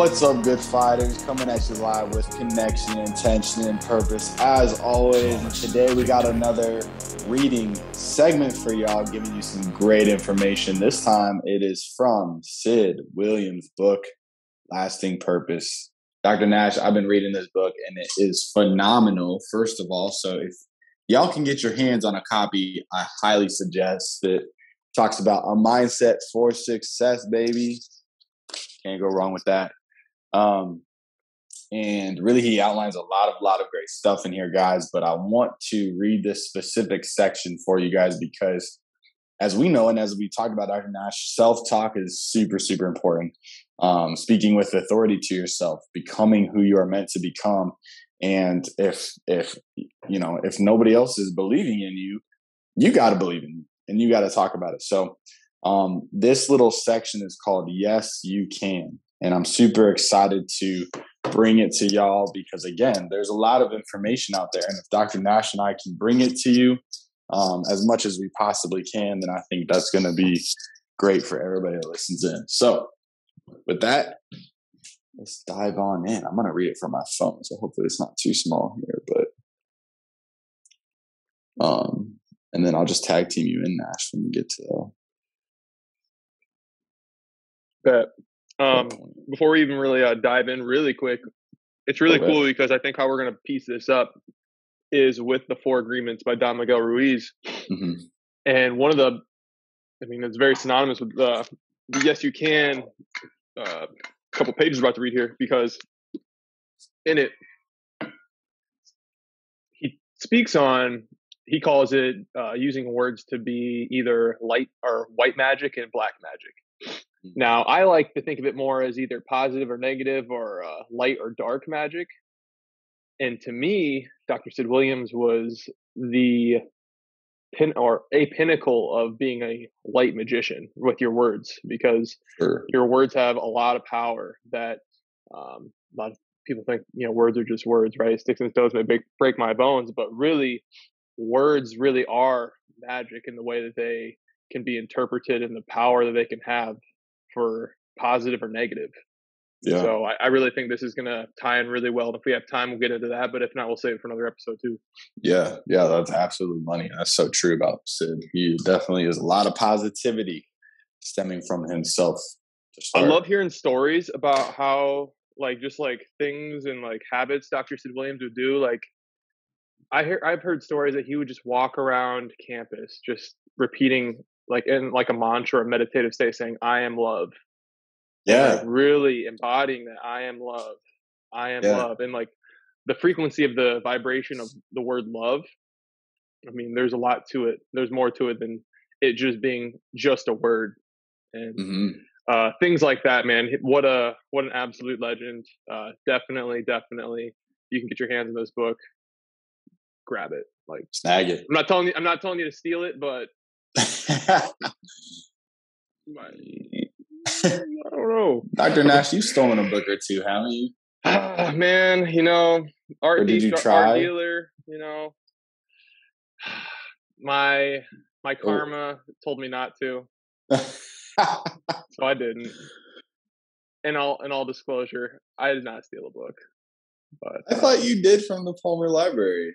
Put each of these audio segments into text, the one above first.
What's up, good fighters? Coming at you live with connection, intention, and purpose as always. Today we got another reading segment for y'all, giving you some great information. This time it is from Sid Williams' book, Lasting Purpose. Dr. Nash, I've been reading this book and it is phenomenal, first of all. So if y'all can get your hands on a copy, I highly suggest it. Talks about a mindset for success, baby. Can't go wrong with that. Um, and really, he outlines a lot of lot of great stuff in here, guys. But I want to read this specific section for you guys because, as we know, and as we talk about Dr. Nash, self talk is super super important. Um, speaking with authority to yourself, becoming who you are meant to become, and if if you know if nobody else is believing in you, you got to believe in you, and you got to talk about it. So um, this little section is called "Yes, You Can." And I'm super excited to bring it to y'all because, again, there's a lot of information out there. And if Dr. Nash and I can bring it to you um, as much as we possibly can, then I think that's going to be great for everybody that listens in. So, with that, let's dive on in. I'm going to read it from my phone, so hopefully it's not too small here, but um, and then I'll just tag team you in Nash when we get to. Bet. Um, before we even really uh, dive in, really quick, it's really cool because I think how we're going to piece this up is with the Four Agreements by Don Miguel Ruiz, mm-hmm. and one of the, I mean, it's very synonymous with the, the Yes You Can. A uh, couple pages about to read here because in it he speaks on he calls it uh, using words to be either light or white magic and black magic. Now, I like to think of it more as either positive or negative or uh, light or dark magic. And to me, Dr. Sid Williams was the pin or a pinnacle of being a light magician with your words because sure. your words have a lot of power that um, a lot of people think you know words are just words right sticks and stones may break, break my bones but really words really are magic in the way that they can be interpreted and the power that they can have for positive or negative. Yeah. So I, I really think this is going to tie in really well. And if we have time, we'll get into that. But if not, we'll save it for another episode too. Yeah. Yeah. That's absolutely money. That's so true about Sid. He definitely is a lot of positivity stemming from himself. I love hearing stories about how, like, just like things and like habits Dr. Sid Williams would do. Like, I hear, I've heard stories that he would just walk around campus just repeating like in like a mantra, a meditative state, saying "I am love." Yeah, like really embodying that I am love, I am yeah. love, and like the frequency of the vibration of the word love. I mean, there's a lot to it. There's more to it than it just being just a word, and mm-hmm. uh, things like that. Man, what a what an absolute legend. Uh, definitely, definitely, you can get your hands on this book. Grab it, like snag it. I'm not telling you. I'm not telling you to steal it, but I don't know. Dr. Nash, you've stolen a book or two, haven't you? Ah, man, you know, art, did you try? dealer, you know. My my oh. karma oh. told me not to. so I didn't. In all in all disclosure, I did not steal a book. But I thought you did from the Palmer Library.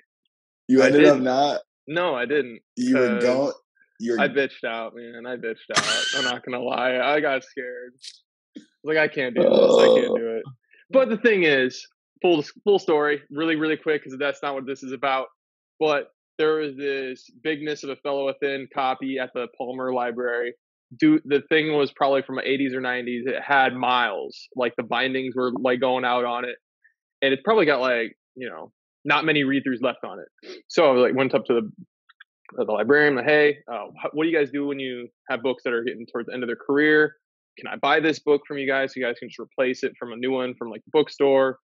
You ended up not. No, I didn't. You were going. You're... I bitched out, man. I bitched out. I'm not gonna lie. I got scared. I like, I can't do this. I can't do it. But the thing is, full full story, really, really quick, because that's not what this is about. But there was this bigness of a fellow within copy at the Palmer Library. Do the thing was probably from the 80s or 90s. It had miles, like the bindings were like going out on it, and it's probably got like you know not many read throughs left on it. So I like went up to the the librarian, like, hey, uh, what do you guys do when you have books that are getting towards the end of their career? Can I buy this book from you guys so you guys can just replace it from a new one from like the bookstore?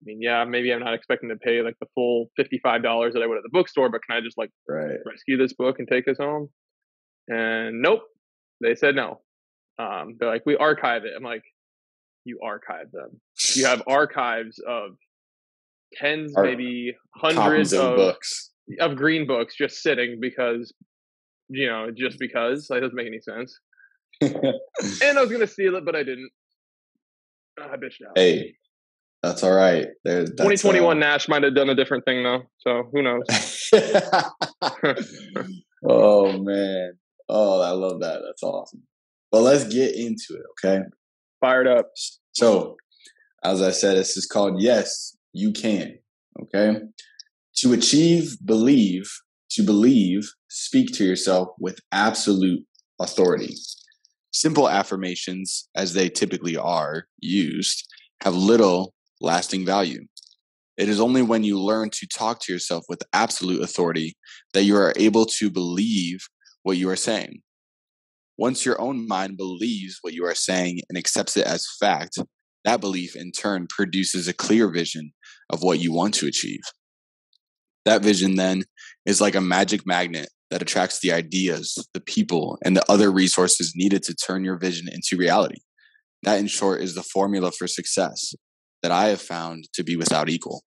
I mean, yeah, maybe I'm not expecting to pay like the full $55 that I would at the bookstore, but can I just like right. rescue this book and take this home? And nope, they said no. Um, they're like, we archive it. I'm like, you archive them. You have archives of tens, Ar- maybe hundreds of, of books of green books just sitting because you know just because that doesn't make any sense and i was gonna steal it but i didn't I bitched out. Hey, that's all right. There, that's, 2021 uh, Nash might have done a different thing though, so who knows? oh man, oh I love that. That's awesome. Well, let's get into it. Okay, fired up. So, as I said, this is called "Yes, You Can." Okay, to achieve, believe. To believe, speak to yourself with absolute authority. Simple affirmations, as they typically are used, have little lasting value. It is only when you learn to talk to yourself with absolute authority that you are able to believe what you are saying. Once your own mind believes what you are saying and accepts it as fact, that belief in turn produces a clear vision of what you want to achieve. That vision then is like a magic magnet that attracts the ideas, the people, and the other resources needed to turn your vision into reality. That, in short, is the formula for success that I have found to be without equal.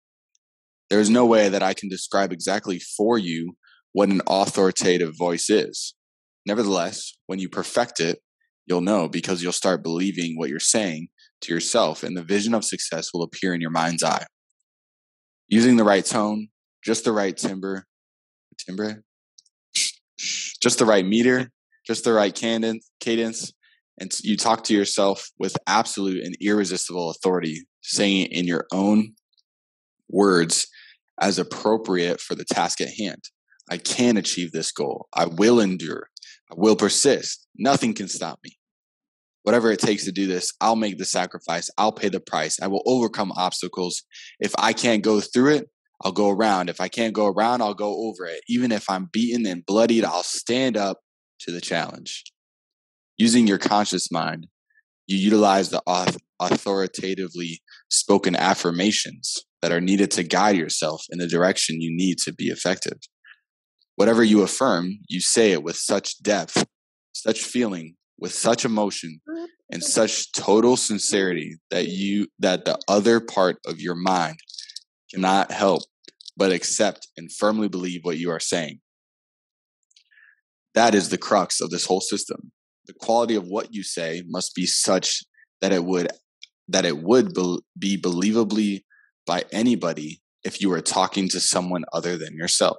There is no way that I can describe exactly for you what an authoritative voice is. Nevertheless, when you perfect it, you'll know because you'll start believing what you're saying to yourself, and the vision of success will appear in your mind's eye. Using the right tone, just the right timber, timbre, just the right meter, just the right cadence, cadence, and you talk to yourself with absolute and irresistible authority, saying it in your own words as appropriate for the task at hand. I can achieve this goal. I will endure. I will persist. Nothing can stop me. Whatever it takes to do this, I'll make the sacrifice. I'll pay the price. I will overcome obstacles. If I can't go through it, I'll go around. If I can't go around, I'll go over it. Even if I'm beaten and bloodied, I'll stand up to the challenge. Using your conscious mind, you utilize the authoritatively spoken affirmations that are needed to guide yourself in the direction you need to be effective. Whatever you affirm, you say it with such depth, such feeling, with such emotion, and such total sincerity that you that the other part of your mind cannot help but accept and firmly believe what you are saying. That is the crux of this whole system. The quality of what you say must be such that it would that it would be believably by anybody if you were talking to someone other than yourself.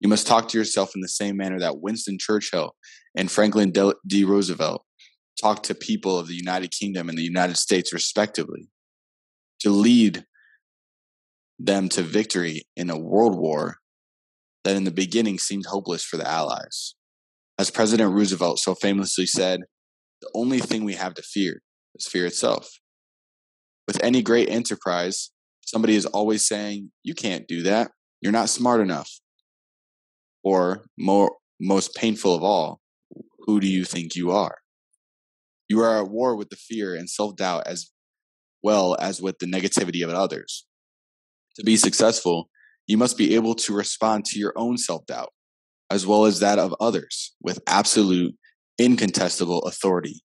You must talk to yourself in the same manner that Winston Churchill and Franklin D. Roosevelt talked to people of the United Kingdom and the United States, respectively. To lead them to victory in a world war that in the beginning seemed hopeless for the Allies. As President Roosevelt so famously said, the only thing we have to fear is fear itself. With any great enterprise, somebody is always saying, You can't do that. You're not smart enough. Or, more, most painful of all, who do you think you are? You are at war with the fear and self doubt as well as with the negativity of others. To be successful, you must be able to respond to your own self doubt as well as that of others with absolute, incontestable authority.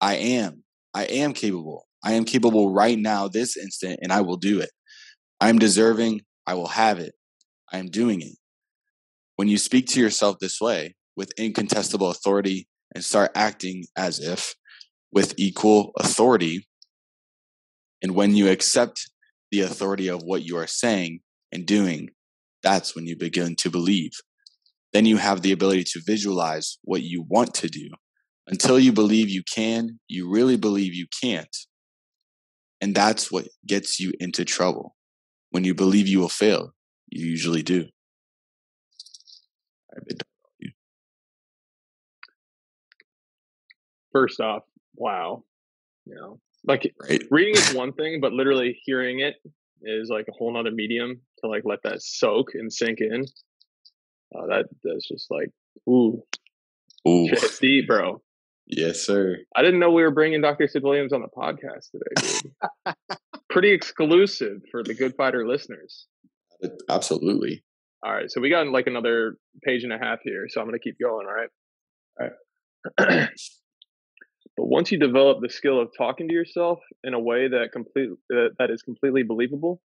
I am, I am capable. I am capable right now, this instant, and I will do it. I am deserving. I will have it. I am doing it. When you speak to yourself this way with incontestable authority and start acting as if with equal authority, and when you accept the authority of what you are saying and doing, that's when you begin to believe. Then you have the ability to visualize what you want to do. Until you believe you can, you really believe you can't. And that's what gets you into trouble. When you believe you will fail, you usually do. First off, wow. You know, like right. reading is one thing, but literally hearing it is like a whole nother medium to like let that soak and sink in. Uh, that that's just like ooh, ooh, deep, bro. Yes, sir. I didn't know we were bringing Dr. Sid Williams on the podcast today. Pretty exclusive for the Good Fighter listeners. Absolutely. All right, so we got like another page and a half here, so I'm going to keep going. All right. All right. But once you develop the skill of talking to yourself in a way that complete that is completely believable,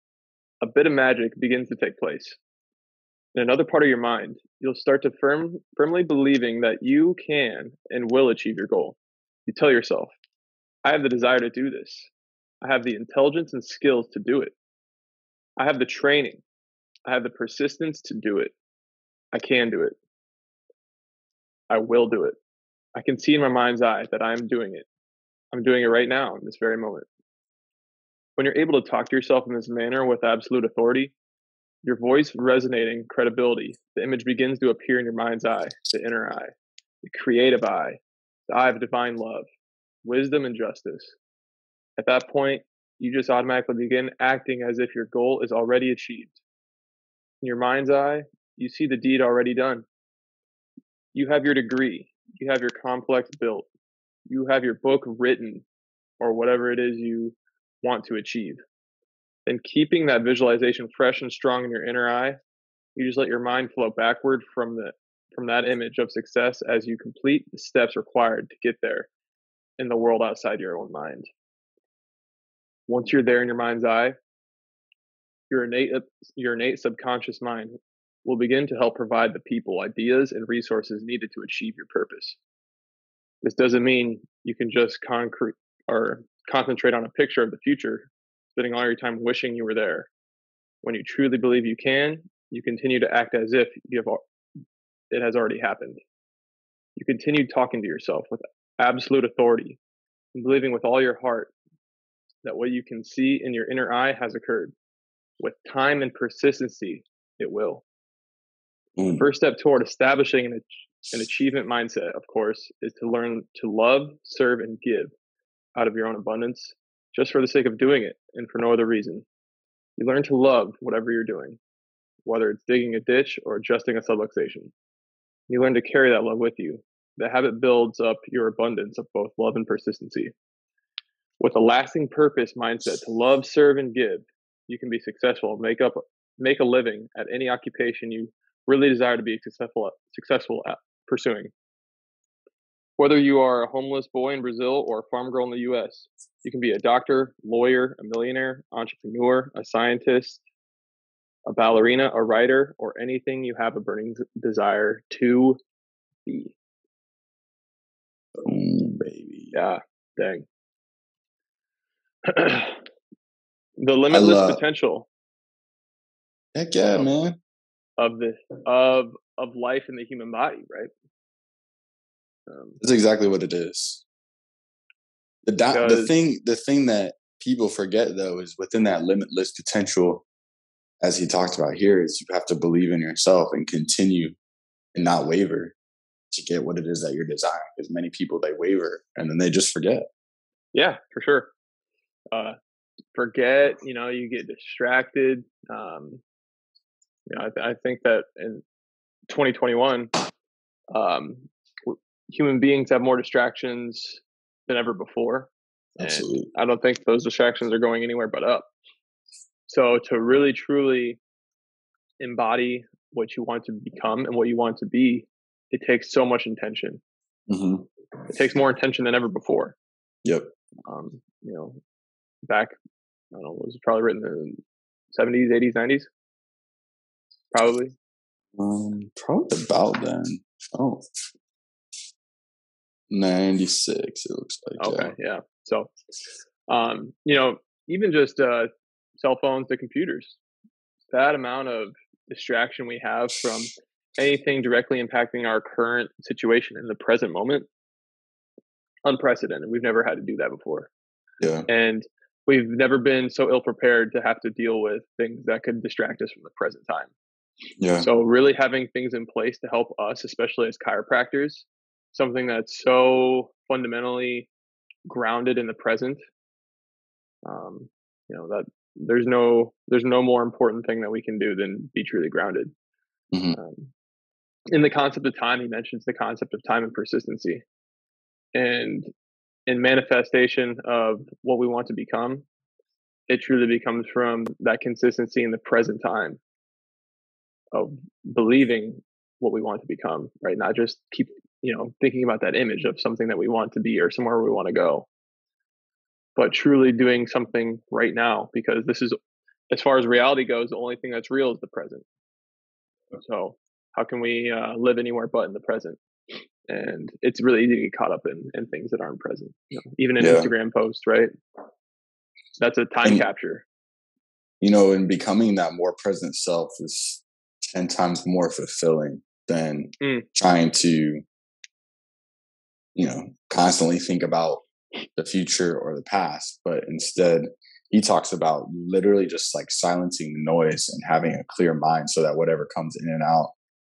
a bit of magic begins to take place. In another part of your mind, you'll start to firm, firmly believing that you can and will achieve your goal. You tell yourself, I have the desire to do this. I have the intelligence and skills to do it. I have the training. I have the persistence to do it. I can do it. I will do it. I can see in my mind's eye that I'm doing it. I'm doing it right now in this very moment. When you're able to talk to yourself in this manner with absolute authority, your voice resonating credibility, the image begins to appear in your mind's eye, the inner eye, the creative eye, the eye of divine love, wisdom, and justice. At that point, you just automatically begin acting as if your goal is already achieved. In your mind's eye, you see the deed already done. You have your degree, you have your complex built, you have your book written, or whatever it is you want to achieve. then keeping that visualization fresh and strong in your inner eye, you just let your mind flow backward from the from that image of success as you complete the steps required to get there in the world outside your own mind. Once you're there in your mind's eye, your innate uh, your innate subconscious mind will begin to help provide the people ideas and resources needed to achieve your purpose. This doesn't mean you can just concrete or concentrate on a picture of the future, spending all your time wishing you were there. When you truly believe you can, you continue to act as if you have it has already happened. You continue talking to yourself with absolute authority and believing with all your heart that what you can see in your inner eye has occurred. With time and persistency, it will. Mm. The first step toward establishing an, an achievement mindset, of course, is to learn to love, serve, and give out of your own abundance just for the sake of doing it and for no other reason. You learn to love whatever you're doing, whether it's digging a ditch or adjusting a subluxation. You learn to carry that love with you. The habit builds up your abundance of both love and persistency. With a lasting purpose mindset to love, serve, and give, you can be successful, make up, make a living at any occupation you really desire to be successful, successful at pursuing. Whether you are a homeless boy in Brazil or a farm girl in the US, you can be a doctor, lawyer, a millionaire, entrepreneur, a scientist, a ballerina, a writer, or anything you have a burning desire to be. Boom, baby. Yeah, dang. the limitless love, potential. Heck yeah, man. Of this of of life in the human body, right? Um, That's exactly what it is. The da- the thing the thing that people forget though is within that limitless potential, as he talked about here, is you have to believe in yourself and continue and not waver to get what it is that you're desiring. Because many people they waver and then they just forget. Yeah, for sure. Uh, forget, you know, you get distracted. Um, you know, I, th- I think that in 2021, um, human beings have more distractions than ever before. Absolutely. And I don't think those distractions are going anywhere but up. So to really truly embody what you want to become and what you want to be, it takes so much intention. Mm-hmm. It takes more intention than ever before. Yep. Um, you know, back, I don't know, it was probably written in the 70s, 80s, 90s? Probably. Um, probably about then. Oh, 96 it looks like okay yeah, yeah. so um you know even just uh cell phones to computers that amount of distraction we have from anything directly impacting our current situation in the present moment unprecedented we've never had to do that before yeah and we've never been so ill prepared to have to deal with things that could distract us from the present time yeah. So really having things in place to help us especially as chiropractors something that's so fundamentally grounded in the present um, you know that there's no there's no more important thing that we can do than be truly grounded. Mm-hmm. um, in the concept of time he mentions the concept of time and persistency and in manifestation of what we want to become. It truly becomes from that consistency in the present time of believing what we want to become right? Not just keep you know thinking about that image of something that we want to be or somewhere we want to go but truly doing something right now because this is as far as reality goes the only thing that's real is the present. So how can we uh, live anywhere but in the present? And it's really easy to get caught up in, in things that aren't present you know, even an yeah. instagram post right? That's a time and, capture. You know, and becoming that more present self is ten times more fulfilling than mm. trying to, you know, constantly think about the future or the past, but instead he talks about literally just like silencing the noise and having a clear mind so that whatever comes in and out,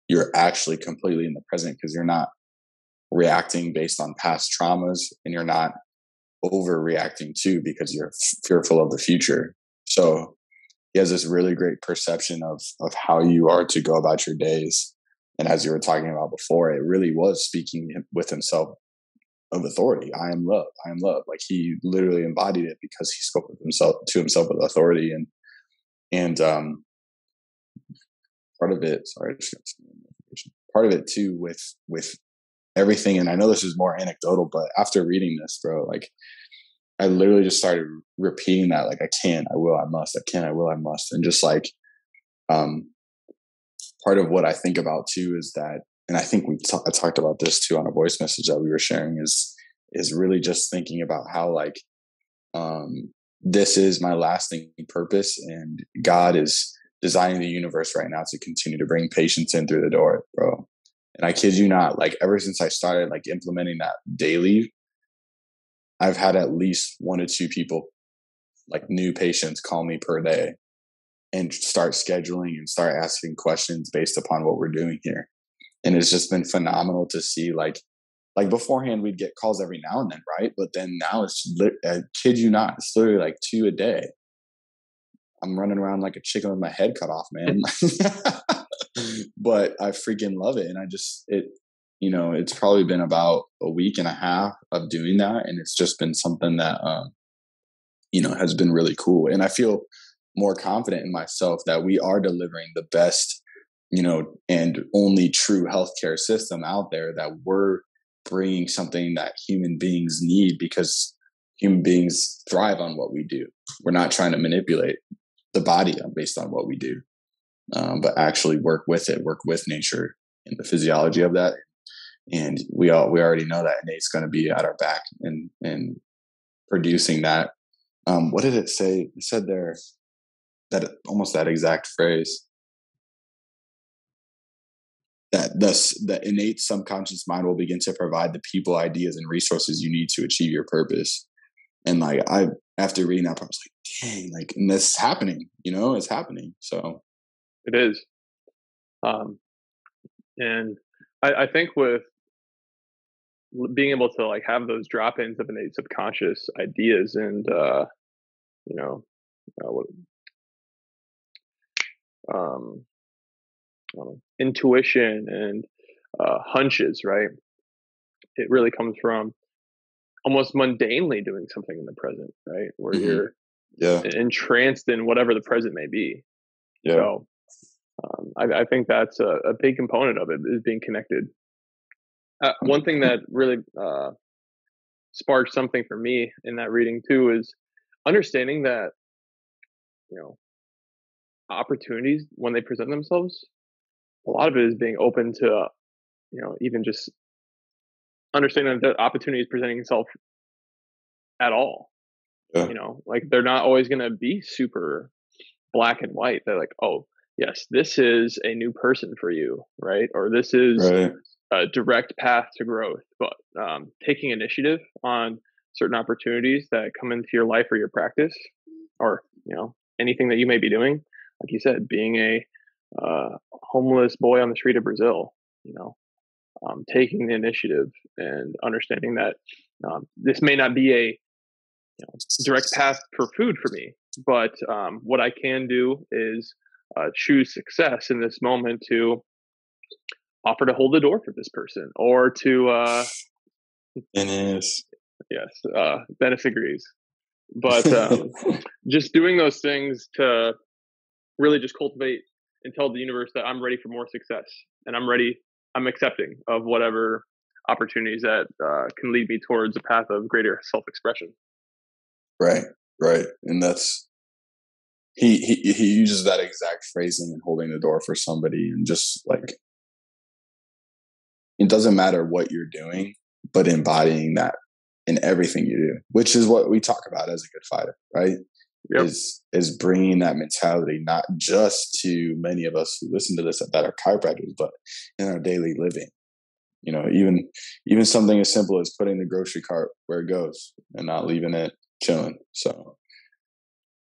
you're actually completely in the present because you're not reacting based on past traumas and you're not overreacting too because you're fearful of the future. So he has this really great perception of of how you are to go about your days. And as you were talking about before, it really was speaking with himself of authority. I am love. I am love. Like he literally embodied it because he spoke with himself to himself with authority and and um part of it sorry part of it too with with everything and I know this is more anecdotal but after reading this bro like I literally just started repeating that like I can I will I must I can I will I must and just like um part of what I think about too is that and I think we t- I talked about this too on a voice message that we were sharing is is really just thinking about how like um this is my lasting purpose and God is designing the universe right now to continue to bring patients in through the door, bro. And I kid you not, like ever since I started like implementing that daily, I've had at least one or two people, like new patients, call me per day and start scheduling and start asking questions based upon what we're doing here. And it's just been phenomenal to see like like beforehand we'd get calls every now and then right? But then now it's I kid you not it's literally like two a day. I'm running around like a chicken with my head cut off man. But i freaking love it and i just it you know it's probably been about a week and a half of doing that and it's just been something that um you know has been really cool and i feel more confident in myself that we are delivering the best you know, and only true healthcare system out there that we're bringing something that human beings need because human beings thrive on what we do. We're not trying to manipulate the body based on what we do, um, but actually work with it, work with nature and the physiology of that. And we all we already know that Nate's going to be at our back and and producing that. Um, what did it say? It said there that almost that exact phrase that thus the innate subconscious mind will begin to provide the people ideas and resources you need to achieve your purpose and like i after reading that i was like dang like and this is happening you know it's happening so it is um and i i think with being able to like have those drop-ins of innate subconscious ideas and uh you know uh, what um know, intuition and uh, hunches, right? It really comes from almost mundanely doing something in the present, right? Where mm-hmm. you're yeah. entranced in whatever the present may be. Yeah. So um, I, I, think that's a, a, big component of it is being connected. Uh, one thing that really uh, sparked something for me in that reading too is understanding that you know opportunities when they present themselves a lot of it is being open to, you know, even just understanding that opportunity is presenting itself at all. Yeah. You know, like they're not always going to be super black and white. They're like, oh, yes, this is a new person for you, right? Or this is right. A direct path to growth. But um, taking initiative on certain opportunities that come into your life or your practice, or you know, anything that you may be doing, like you said, being a uh, homeless boy on the street of Brazil, you know, um, taking the initiative and understanding that um, this may not be a you know, direct path for food for me, but um, what I can do is uh, choose success in this moment to offer to hold the door for this person or to uh, Dennis. Yes, uh, benefit agrees. But um, just doing those things to really just cultivate and tell the universe that I'm ready for more success and I'm ready. I'm accepting of whatever opportunities that uh, can lead me towards a path of greater self-expression. Right, right, and that's he he he uses that exact phrasing and holding the door for somebody, and just like it doesn't matter what you're doing, but embodying that in everything you do, which is what we talk about as a good fighter, right? Yep. Is is bringing that mentality not just to many of us who listen to this that are chiropractors, but in our daily living. You know, even even something as simple as putting the grocery cart where it goes and not leaving it chilling. So,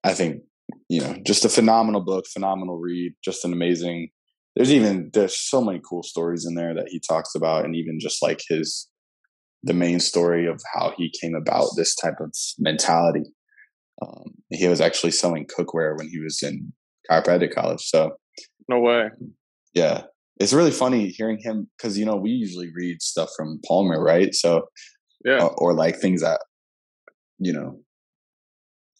I think you know, just a phenomenal book, phenomenal read, just an amazing. There's even there's so many cool stories in there that he talks about, and even just like his the main story of how he came about this type of mentality. Um, he was actually selling cookware when he was in chiropractic college. So, no way. Yeah, it's really funny hearing him because you know we usually read stuff from Palmer, right? So, yeah, or, or like things that you know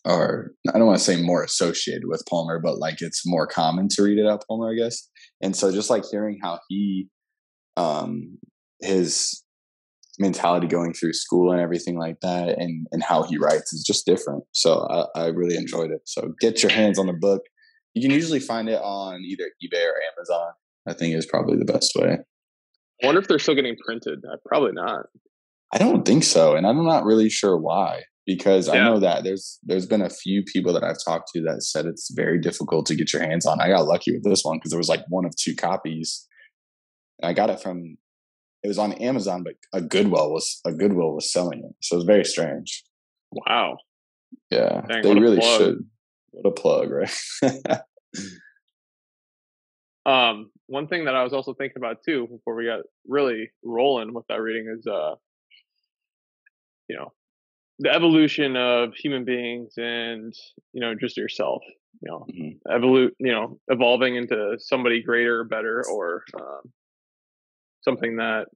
are I don't want to say more associated with Palmer, but like it's more common to read it at Palmer, I guess. And so just like hearing how he um his mentality going through school and everything like that and and how he writes is just different. So I, I really enjoyed it. So get your hands on the book. You can usually find it on either eBay or Amazon. I think is probably the best way. I wonder if they're still getting printed. Uh, probably not. I don't think so, and I'm not really sure why because yeah. I know that there's there's been a few people that I've talked to that said it's very difficult to get your hands on. I got lucky with this one because there was like one of two copies, and I got it from it was on Amazon, but a Goodwill was a Goodwill was selling it, so it was very strange. Wow. Yeah, Dang, they really should. What a plug, right? um, one thing that I was also thinking about too before we got really rolling with that reading is, uh, you know, the evolution of human beings and you know just yourself you know mm-hmm. evolute you know evolving into somebody greater better or um, something that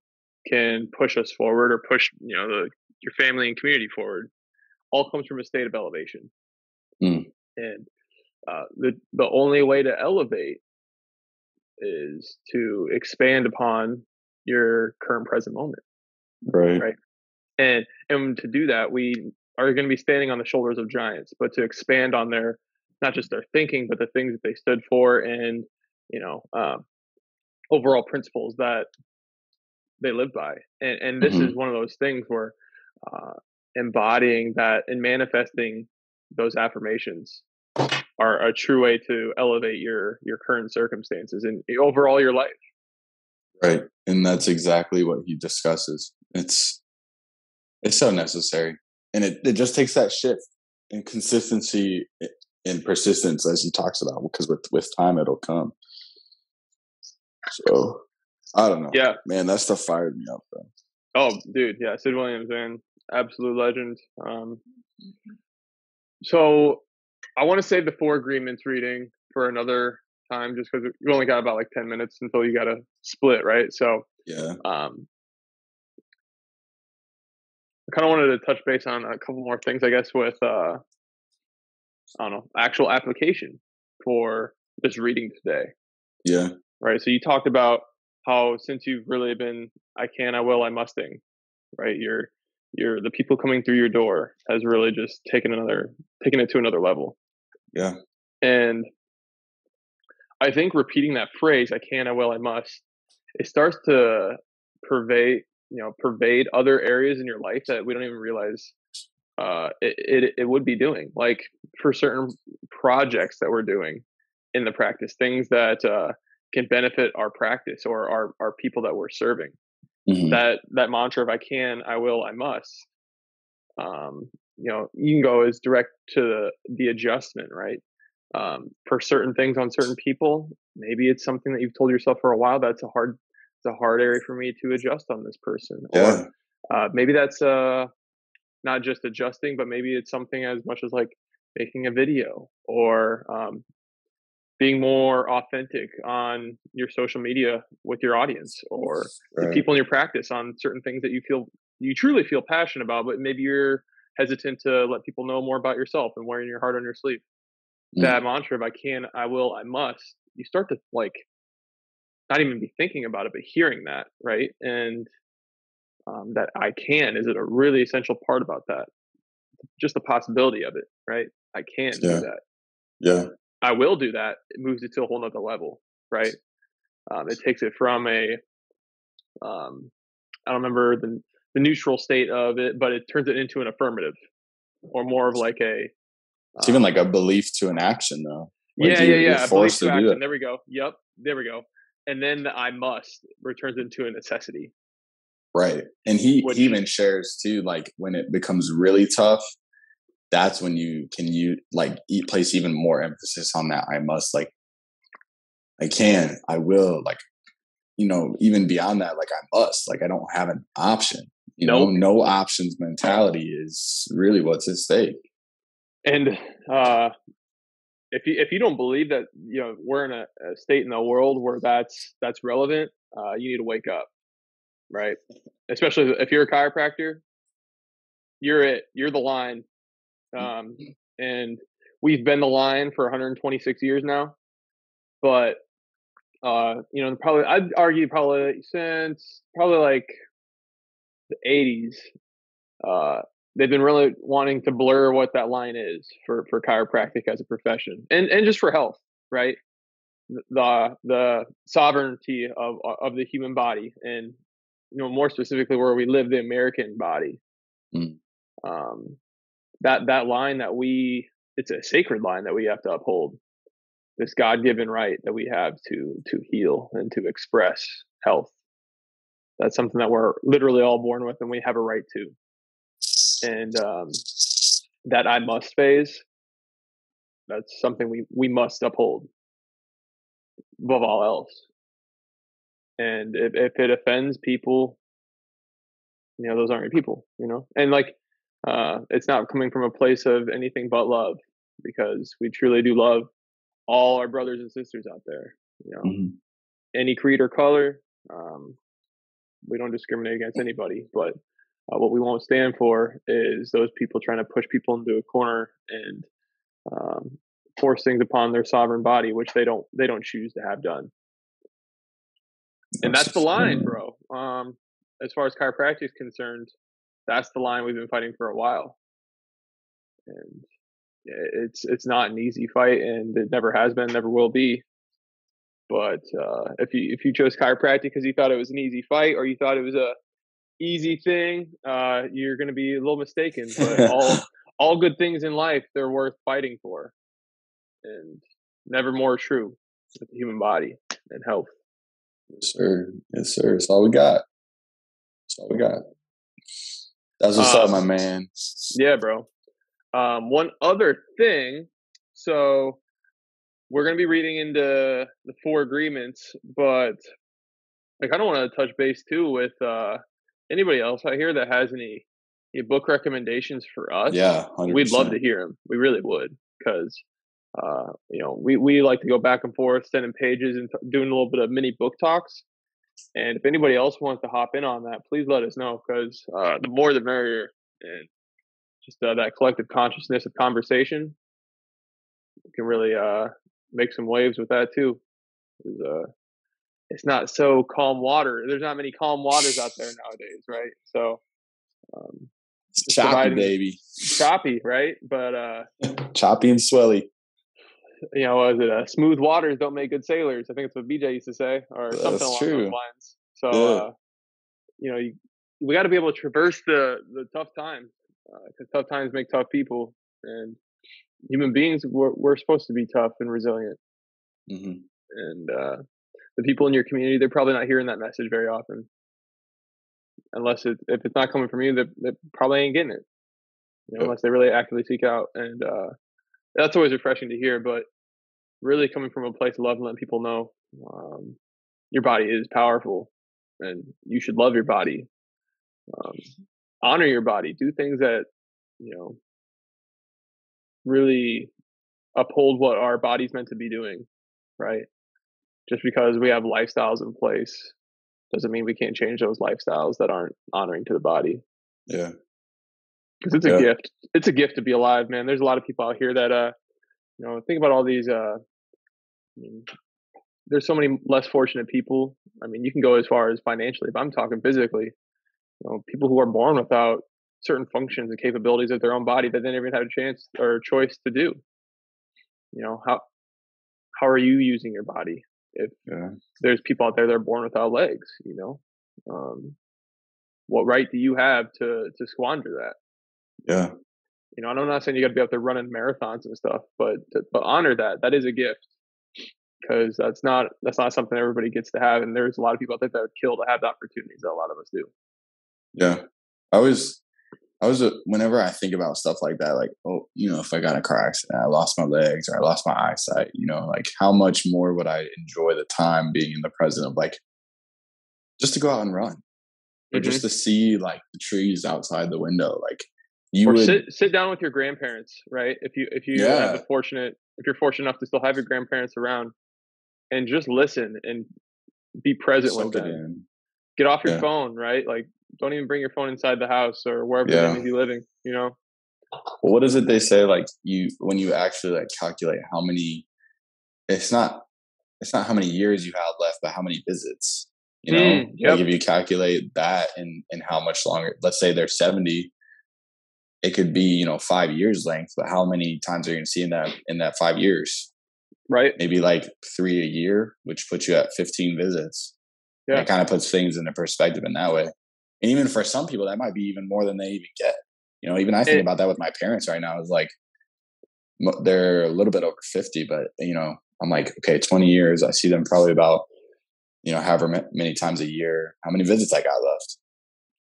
can push us forward or push you know the your family and community forward all comes from a state of elevation mm. and uh, the the only way to elevate is to expand upon your current present moment right right and and to do that, we are going to be standing on the shoulders of giants. But to expand on their not just their thinking, but the things that they stood for, and you know, um, overall principles that they live by. And and this mm-hmm. is one of those things where uh, embodying that and manifesting those affirmations are a true way to elevate your your current circumstances and overall your life right and that's exactly what he discusses it's it's so necessary. And it, it just takes that shift and consistency and persistence as he talks about because with with time it'll come. So I don't know. Yeah. Man, that stuff fired me up, bro. Oh, dude, yeah, Sid Williams, man, absolute legend. Um, so I want to save the four agreements reading for another time, just because we only got about like ten minutes until you got to split, right? So yeah, um, I kind of wanted to touch base on a couple more things, I guess, with uh, I don't know, actual application for this reading today. Yeah. Right. So you talked about how since you've really been I can, I will, I musting, right? You're you're the people coming through your door has really just taken another taken it to another level. Yeah. And I think repeating that phrase, I can, I will, I must, it starts to pervade you know pervade other areas in your life that we don't even realize uh, it, it, it would be doing like for certain projects that we're doing in the practice things that uh, can benefit our practice or our, our people that we're serving mm-hmm. that that mantra of i can i will i must um, you know you can go as direct to the, the adjustment right um, for certain things on certain people maybe it's something that you've told yourself for a while that's a hard a hard area for me to adjust on this person. Yeah. Or uh, maybe that's uh, not just adjusting, but maybe it's something as much as like making a video or um, being more authentic on your social media with your audience or right. the people in your practice on certain things that you feel you truly feel passionate about, but maybe you're hesitant to let people know more about yourself and wearing your heart on your sleeve. Mm. That mantra of I can, I will, I must, you start to like not even be thinking about it, but hearing that, right? And um, that I can is it a really essential part about that? Just the possibility of it, right? I can yeah. do that. Yeah. I will do that. It moves it to a whole nother level, right? Um, it takes it from a, um, I don't remember the the neutral state of it, but it turns it into an affirmative or more of like a. It's even like a um, belief to an action, though. Like yeah, you, yeah, yeah. Belief to, to action. There we go. Yep. There we go. And then the I must returns into a necessity. Right. And he, Which, he even shares too, like when it becomes really tough, that's when you can you like eat, place even more emphasis on that. I must like, I can, I will, like, you know, even beyond that, like I must, like I don't have an option. You nope. know, no options mentality is really what's at stake. And uh if you if you don't believe that you know we're in a, a state in the world where that's that's relevant, uh, you need to wake up, right? Especially if you're a chiropractor, you're it. You're the line, um, and we've been the line for 126 years now. But uh, you know, probably I'd argue probably since probably like the 80s, uh, they've been really wanting to blur what that line is for for chiropractic as a profession and and just for health right? The the sovereignty of of the human body and you know more specifically where we live the american body. Mm. um that that line that we it's a sacred line that we have to uphold. This god-given right that we have to to heal and to express health. That's something that we're literally all born with and we have a right to and um, that I must phase. That's something we we must uphold above all else. And if if it offends people, you know, those aren't your people, you know. And like, uh, it's not coming from a place of anything but love, because we truly do love all our brothers and sisters out there. You know, mm-hmm. any creed or color. Um, we don't discriminate against anybody, but uh, what we won't stand for is those people trying to push people into a corner and um, force things upon their sovereign body, which they don't they don't choose to have done. And that's the line, bro. Um, as far as chiropractic is concerned, that's the line we've been fighting for a while. And it's it's not an easy fight, and it never has been, never will be. But uh, if you if you chose chiropractic because you thought it was an easy fight, or you thought it was a easy thing, uh, you're going to be a little mistaken. But all all good things in life, they're worth fighting for, and never more true with the human body and health. Yes, sir. Yes, sir. That's all we got. That's all we got. That's what's um, up, my man. Yeah, bro. Um, one other thing. So we're going to be reading into the four agreements, but I kind of want to touch base too with uh, anybody else out here that has any, any book recommendations for us, yeah, we would love to hear them. We really would because uh, you know we we like to go back and forth, sending pages and t- doing a little bit of mini book talks. And if anybody else wants to hop in on that, please let us know because uh, the more the merrier, and just uh, that collective consciousness of conversation can really uh, make some waves with that too. Uh, it's not so calm water. There's not many calm waters out there nowadays, right? So um, choppy, baby. Choppy, right? But uh, choppy and swelly. You know, was it uh, smooth waters don't make good sailors? I think it's what BJ used to say, or That's something along true. those lines. So, yeah. uh, you know, you, we got to be able to traverse the the tough times because uh, tough times make tough people, and human beings we're, we're supposed to be tough and resilient. Mm-hmm. And uh, the people in your community, they're probably not hearing that message very often. Unless it, if it's not coming from you, they, they probably ain't getting it. You know, unless they really actively seek out. And uh, that's always refreshing to hear. But really coming from a place of love and letting people know um, your body is powerful and you should love your body. Um, honor your body. Do things that, you know, really uphold what our body's meant to be doing, right? Just because we have lifestyles in place doesn't mean we can't change those lifestyles that aren't honoring to the body. Yeah. Because it's a yeah. gift. It's a gift to be alive, man. There's a lot of people out here that, uh, you know, think about all these, uh, I mean, there's so many less fortunate people. I mean, you can go as far as financially, but I'm talking physically. You know, people who are born without certain functions and capabilities of their own body that they never even had a chance or a choice to do. You know, how how are you using your body? If yeah. there's people out there that are born without legs, you know. Um, what right do you have to to squander that? Yeah. You know, I'm not saying you got to be out there running marathons and stuff, but but honor that. That is a gift because that's not that's not something everybody gets to have, and there's a lot of people out there that would kill to have the opportunities that a lot of us do. Yeah, I was, I was. Whenever I think about stuff like that, like oh, you know, if I got a car accident, I lost my legs or I lost my eyesight, you know, like how much more would I enjoy the time being in the present of like just to go out and run, or mm-hmm. just to see like the trees outside the window, like you or would, sit sit down with your grandparents, right? If you if you yeah. have the fortunate if you're fortunate enough to still have your grandparents around, and just listen and be present Soak with them. Get off your yeah. phone, right? Like, don't even bring your phone inside the house or wherever yeah. you may be living. You know. Well, what is it they say? Like you, when you actually like calculate how many, it's not, it's not how many years you have left, but how many visits. You know, mm, yep. like if you calculate that and and how much longer, let's say they're seventy, it could be you know five years length, but how many times are you going to see in that in that five years? right? Maybe like three a year, which puts you at 15 visits. Yeah. It kind of puts things into perspective in that way. And even for some people, that might be even more than they even get. You know, even I think it, about that with my parents right now. Is like they're a little bit over 50, but you know, I'm like, okay, 20 years. I see them probably about, you know, however many times a year. How many visits I got left?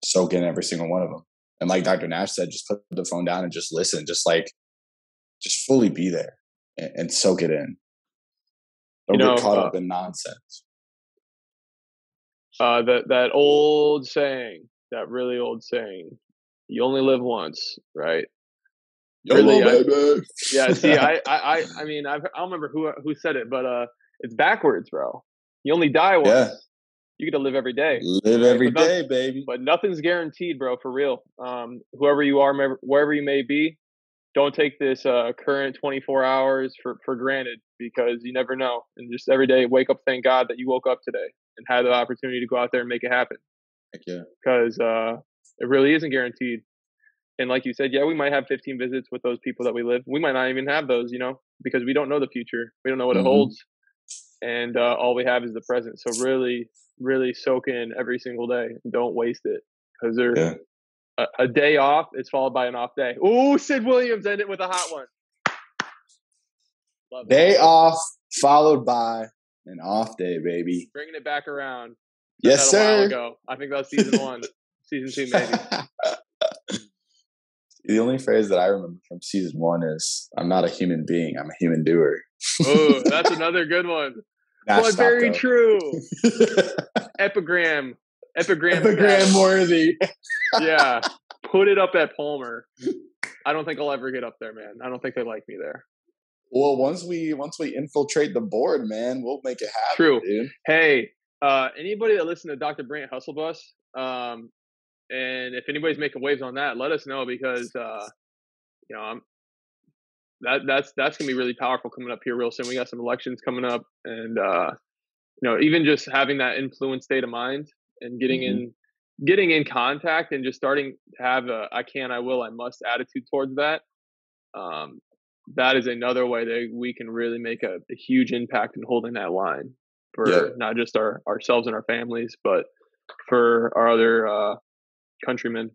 Soak in every single one of them. And like Dr. Nash said, just put the phone down and just listen. Just like, just fully be there and, and soak it in. Don't you know, get caught uh, up in nonsense. Uh, that that old saying, that really old saying, you only live once, right? YOLO, really, baby. yeah. See, I, I, I mean, I've, I don't remember who who said it, but uh, it's backwards, bro. You only die once. Yeah. You get to live every day. Live every day, baby. But nothing's guaranteed, bro. For real. Um, whoever you are, wherever you may be, don't take this uh, current 24 hours for, for granted because you never know. And just every day, wake up, thank God that you woke up today and had the opportunity to go out there and make it happen. Yeah. Because uh, it really isn't guaranteed. And like you said, yeah, we might have 15 visits with those people that we live. We might not even have those, you know, because we don't know the future. We don't know what mm-hmm. it holds. And uh, all we have is the present. So really, really soak in every single day. Don't waste it because there, yeah a, a day off is followed by an off day. Ooh, Sid Williams ended with a hot one. Love day that. off followed by an off day, baby. Bringing it back around. Yes, sir. Ago. I think that was season one, season two, maybe. the only phrase that I remember from season one is "I'm not a human being; I'm a human doer." oh, that's another good one. but very though. true. Epigram epigram epigram worthy. yeah, put it up at Palmer. I don't think I'll ever get up there, man. I don't think they like me there. Well, once we once we infiltrate the board, man, we'll make it happen. True. Dude. Hey, uh, anybody that listened to Dr. Brant Hustle Bus, um, and if anybody's making waves on that, let us know because uh, you know I'm that that's that's gonna be really powerful coming up here real soon. We got some elections coming up, and uh, you know even just having that influence state of mind and getting mm-hmm. in getting in contact and just starting to have a I can, I will, I must attitude towards that. Um, that is another way that we can really make a, a huge impact in holding that line for yeah. not just our ourselves and our families, but for our other uh, countrymen.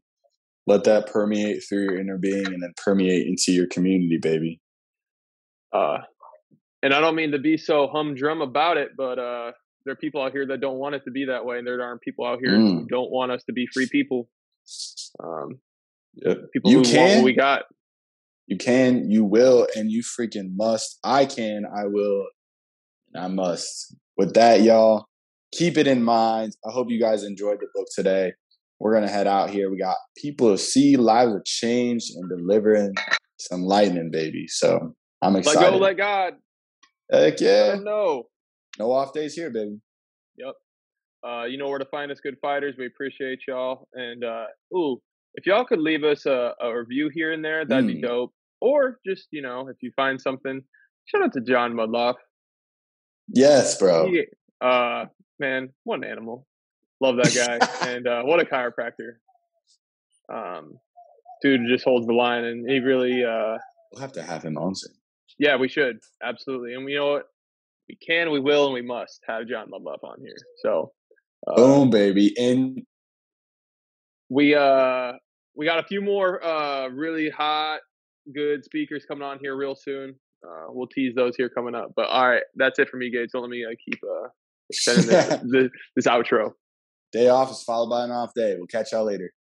Let that permeate through your inner being and then permeate into your community, baby. Uh, and I don't mean to be so humdrum about it, but uh, there are people out here that don't want it to be that way, and there aren't people out here mm. who don't want us to be free people. Um, yep. People you who can, want what we got. You can, you will, and you freaking must. I can, I will, and I must. With that, y'all, keep it in mind. I hope you guys enjoyed the book today. We're gonna head out here. We got people to see lives are changed and delivering some lightning, baby. So I'm excited. Let go, let God. Heck yeah. No. No off days here, baby. Yep. Uh, you know where to find us, good fighters. We appreciate y'all. And uh, ooh, if y'all could leave us a, a review here and there, that'd mm. be dope. Or just you know, if you find something, shout out to John Mudloff. Yes, bro. He, uh, man, what an animal. Love that guy, and uh, what a chiropractor. Um, dude just holds the line, and he really. Uh, we'll have to have him on soon. Yeah, we should absolutely. And you know what? we can, we will, and we must have John Mudloff on here. So, uh, boom, baby, and we uh we got a few more uh really hot good speakers coming on here real soon. Uh, we'll tease those here coming up. But all right, that's it for me, Gates. So let me uh, keep uh, extending this, this, this outro. Day off is followed by an off day. We'll catch y'all later.